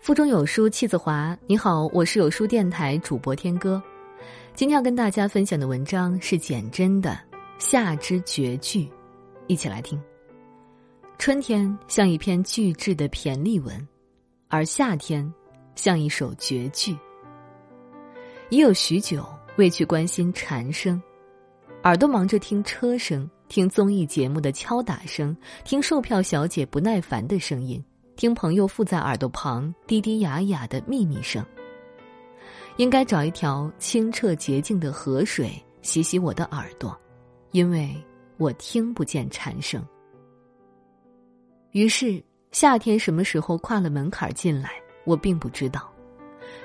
腹中有书气自华。你好，我是有书电台主播天歌。今天要跟大家分享的文章是简真的《夏之绝句》，一起来听。春天像一篇巨制的骈俪文，而夏天像一首绝句。已有许久未去关心蝉声，耳朵忙着听车声，听综艺节目的敲打声，听售票小姐不耐烦的声音。听朋友附在耳朵旁低低哑哑的秘密声。应该找一条清澈洁净的河水洗洗我的耳朵，因为我听不见蝉声。于是夏天什么时候跨了门槛进来，我并不知道。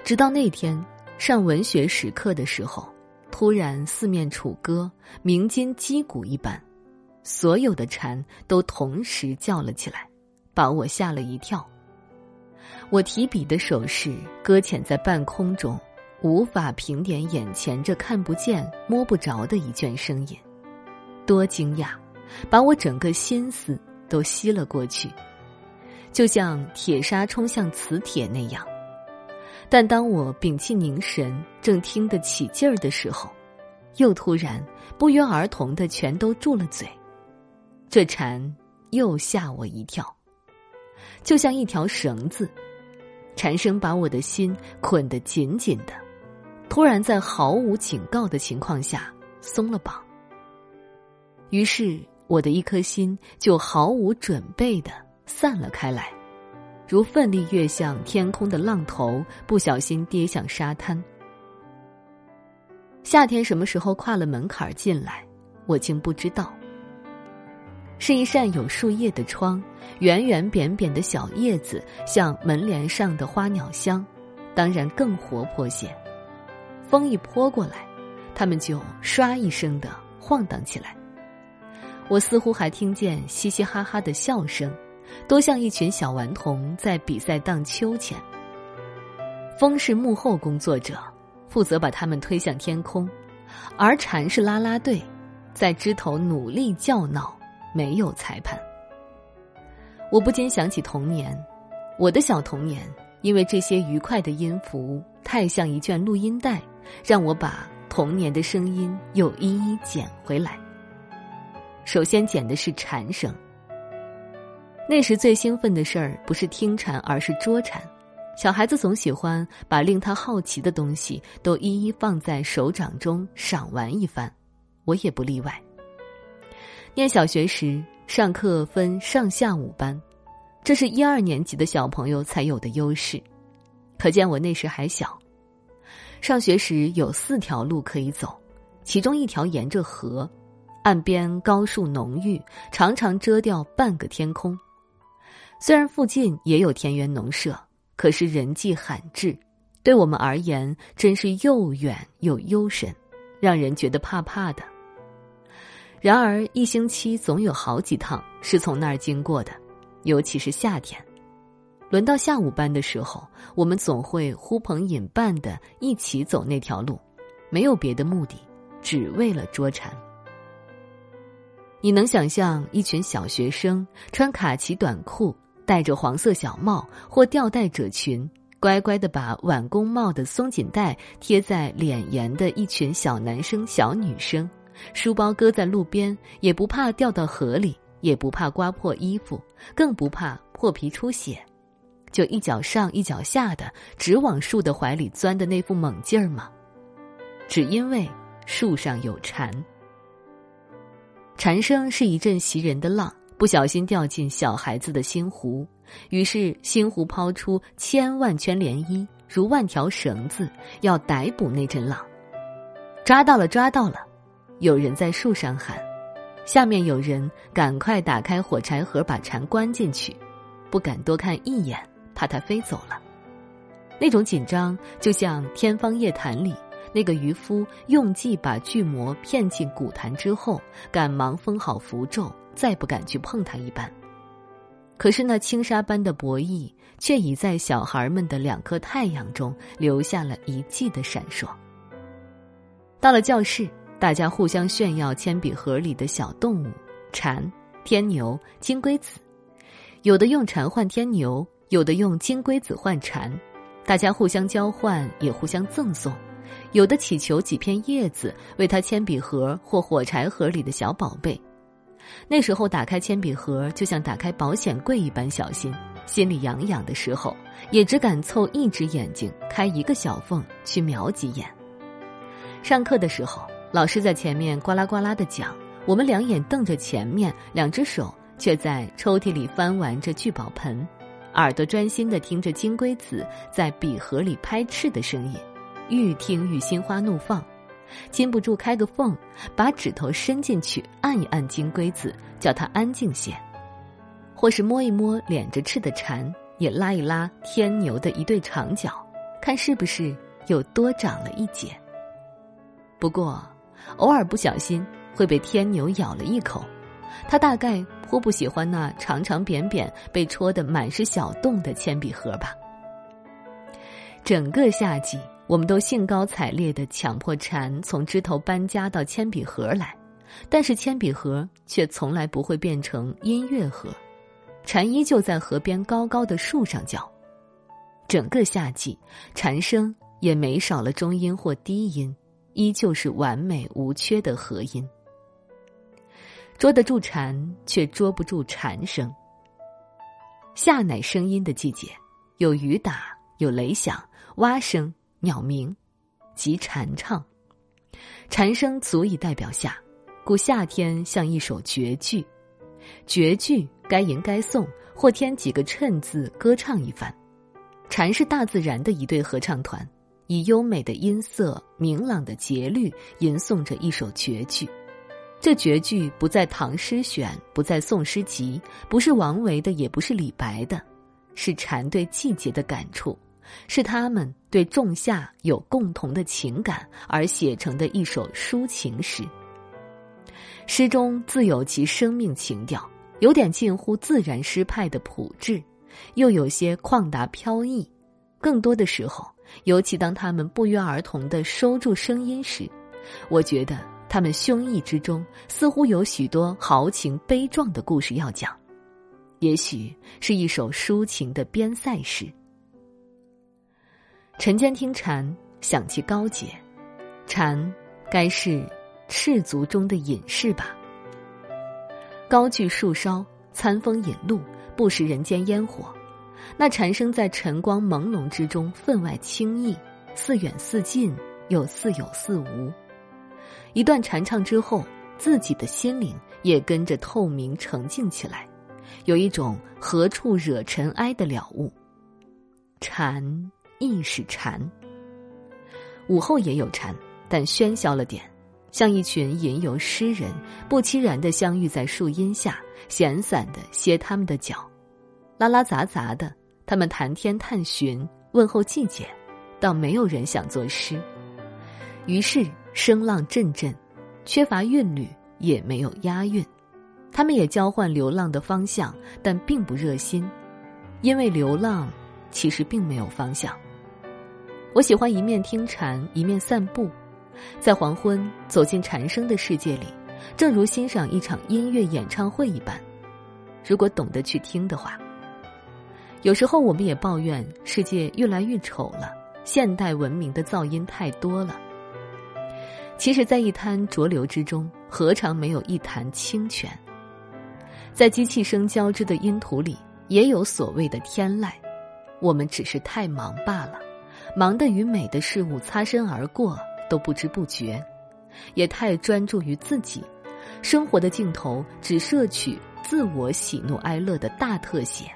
直到那天上文学史课的时候，突然四面楚歌，鸣金击鼓一般，所有的蝉都同时叫了起来。把我吓了一跳。我提笔的手势搁浅在半空中，无法评点眼前这看不见、摸不着的一卷声音，多惊讶，把我整个心思都吸了过去，就像铁砂冲向磁铁那样。但当我屏气凝神，正听得起劲儿的时候，又突然不约而同的全都住了嘴，这蝉又吓我一跳。就像一条绳子，蝉声把我的心捆得紧紧的，突然在毫无警告的情况下松了绑。于是我的一颗心就毫无准备的散了开来，如奋力跃向天空的浪头，不小心跌向沙滩。夏天什么时候跨了门槛进来，我竟不知道。是一扇有树叶的窗，圆圆扁扁的小叶子像门帘上的花鸟香，当然更活泼些。风一泼过来，它们就唰一声的晃荡起来。我似乎还听见嘻嘻哈哈的笑声，多像一群小顽童在比赛荡秋千。风是幕后工作者，负责把它们推向天空，而蝉是啦啦队，在枝头努力叫闹。没有裁判，我不禁想起童年，我的小童年，因为这些愉快的音符太像一卷录音带，让我把童年的声音又一一捡回来。首先捡的是蝉声。那时最兴奋的事儿不是听蝉，而是捉蝉。小孩子总喜欢把令他好奇的东西都一一放在手掌中赏玩一番，我也不例外。念小学时，上课分上下午班，这是一二年级的小朋友才有的优势。可见我那时还小。上学时有四条路可以走，其中一条沿着河，岸边高树浓郁，常常遮掉半个天空。虽然附近也有田园农舍，可是人迹罕至，对我们而言真是又远又幽深，让人觉得怕怕的。然而，一星期总有好几趟是从那儿经过的，尤其是夏天。轮到下午班的时候，我们总会呼朋引伴的一起走那条路，没有别的目的，只为了捉蝉。你能想象一群小学生穿卡其短裤，戴着黄色小帽或吊带褶裙，乖乖的把碗工帽的松紧带贴在脸沿的一群小男生、小女生？书包搁在路边，也不怕掉到河里，也不怕刮破衣服，更不怕破皮出血，就一脚上一脚下的直往树的怀里钻的那副猛劲儿吗？只因为树上有蝉。蝉声是一阵袭人的浪，不小心掉进小孩子的心湖，于是心湖抛出千万圈涟漪，如万条绳子，要逮捕那阵浪。抓到了，抓到了！有人在树上喊，下面有人赶快打开火柴盒，把蝉关进去，不敢多看一眼，怕它飞走了。那种紧张，就像《天方夜谭》里那个渔夫用计把巨魔骗进古潭之后，赶忙封好符咒，再不敢去碰它一般。可是那轻纱般的博弈，却已在小孩们的两颗太阳中留下了一季的闪烁。到了教室。大家互相炫耀铅笔盒里的小动物：蝉、天牛、金龟子。有的用蝉换天牛，有的用金龟子换蝉，大家互相交换，也互相赠送。有的祈求几片叶子，为他铅笔盒或火柴盒里的小宝贝。那时候打开铅笔盒，就像打开保险柜一般小心，心里痒痒的时候，也只敢凑一只眼睛开一个小缝去瞄几眼。上课的时候，老师在前面呱啦呱啦的讲，我们两眼瞪着前面，两只手却在抽屉里翻玩着聚宝盆，耳朵专心的听着金龟子在笔盒里拍翅的声音。愈听愈心花怒放，禁不住开个缝，把指头伸进去按一按金龟子，叫它安静些；或是摸一摸敛着翅的蝉，也拉一拉天牛的一对长角，看是不是又多长了一截。不过，偶尔不小心会被天牛咬了一口，它大概颇不喜欢那长长扁扁、被戳得满是小洞的铅笔盒吧。整个夏季。我们都兴高采烈地强迫蝉从枝头搬家到铅笔盒来，但是铅笔盒却从来不会变成音乐盒，蝉依旧在河边高高的树上叫。整个夏季，蝉声也没少了中音或低音，依旧是完美无缺的和音。捉得住蝉，却捉不住蝉声。夏乃声音的季节，有雨打，有雷响，蛙声。鸟鸣，即蝉唱，蝉声足以代表夏，故夏天像一首绝句。绝句该吟该诵，或添几个衬字，歌唱一番。蝉是大自然的一对合唱团，以优美的音色、明朗的节律吟诵着一首绝句。这绝句不在唐诗选，不在宋诗集，不是王维的，也不是李白的，是蝉对季节的感触。是他们对仲夏有共同的情感而写成的一首抒情诗。诗中自有其生命情调，有点近乎自然诗派的朴质，又有些旷达飘逸。更多的时候，尤其当他们不约而同的收住声音时，我觉得他们胸臆之中似乎有许多豪情悲壮的故事要讲。也许是一首抒情的边塞诗。晨间听蝉，想起高洁。蝉，该是赤足中的隐士吧。高踞树梢，餐风饮露，不食人间烟火。那蝉声在晨光朦胧之中分外清逸，似远似近，又似有似无。一段蝉唱之后，自己的心灵也跟着透明澄净起来，有一种何处惹尘埃的了悟。蝉。亦是蝉。午后也有蝉，但喧嚣了点，像一群吟游诗人，不期然的相遇在树荫下，闲散的歇他们的脚，拉拉杂杂的，他们谈天探寻，问候季节，倒没有人想作诗。于是声浪阵阵，缺乏韵律，也没有押韵。他们也交换流浪的方向，但并不热心，因为流浪其实并没有方向。我喜欢一面听蝉，一面散步，在黄昏走进蝉声的世界里，正如欣赏一场音乐演唱会一般。如果懂得去听的话，有时候我们也抱怨世界越来越丑了，现代文明的噪音太多了。其实，在一滩浊流之中，何尝没有一潭清泉？在机器声交织的音图里，也有所谓的天籁，我们只是太忙罢了。忙得与美的事物擦身而过都不知不觉，也太专注于自己，生活的镜头只摄取自我喜怒哀乐的大特写，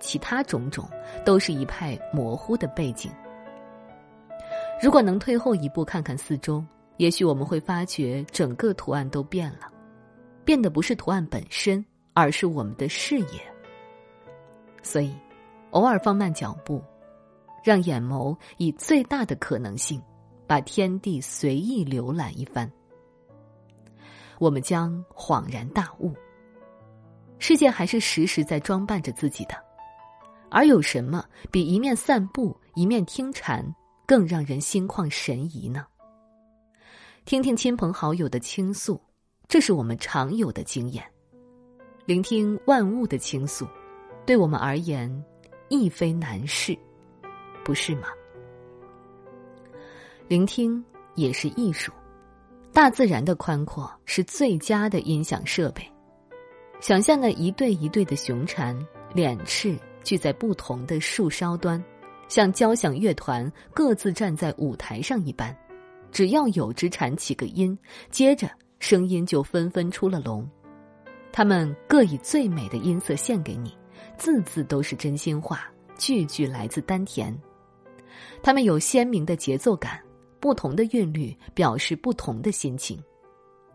其他种种都是一派模糊的背景。如果能退后一步看看四周，也许我们会发觉整个图案都变了，变的不是图案本身，而是我们的视野。所以，偶尔放慢脚步。让眼眸以最大的可能性，把天地随意浏览一番，我们将恍然大悟：世界还是时时在装扮着自己的。而有什么比一面散步一面听蝉更让人心旷神怡呢？听听亲朋好友的倾诉，这是我们常有的经验；聆听万物的倾诉，对我们而言。亦非难事，不是吗？聆听也是艺术，大自然的宽阔是最佳的音响设备。想象那一对一对的雄蝉，脸翅聚在不同的树梢端，像交响乐团各自站在舞台上一般。只要有只蝉起个音，接着声音就纷纷出了笼。他们各以最美的音色献给你，字字都是真心话，句句来自丹田。他们有鲜明的节奏感，不同的韵律表示不同的心情。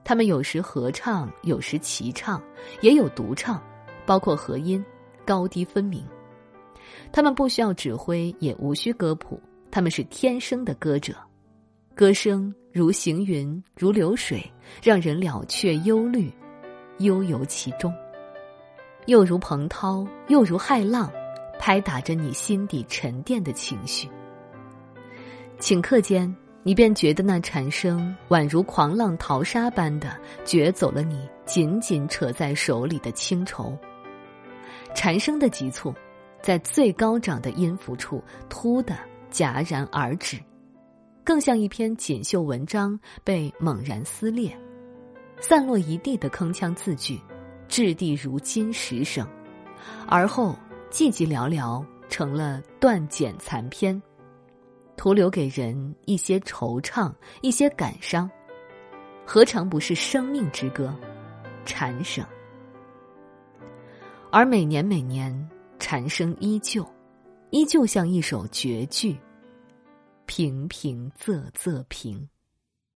他们有时合唱，有时齐唱，也有独唱，包括和音，高低分明。他们不需要指挥，也无需歌谱，他们是天生的歌者。歌声如行云，如流水，让人了却忧虑。悠游其中，又如蓬涛，又如骇浪，拍打着你心底沉淀的情绪。顷刻间，你便觉得那蝉声宛如狂浪淘沙般的掘走了你紧紧扯在手里的清愁。蝉声的急促，在最高涨的音符处突的戛然而止，更像一篇锦绣文章被猛然撕裂。散落一地的铿锵字句，掷地如金石声，而后寂寂寥寥，成了断简残篇，徒留给人一些惆怅，一些感伤，何尝不是生命之歌？蝉声。而每年每年，蝉声依旧，依旧像一首绝句，平平仄仄平。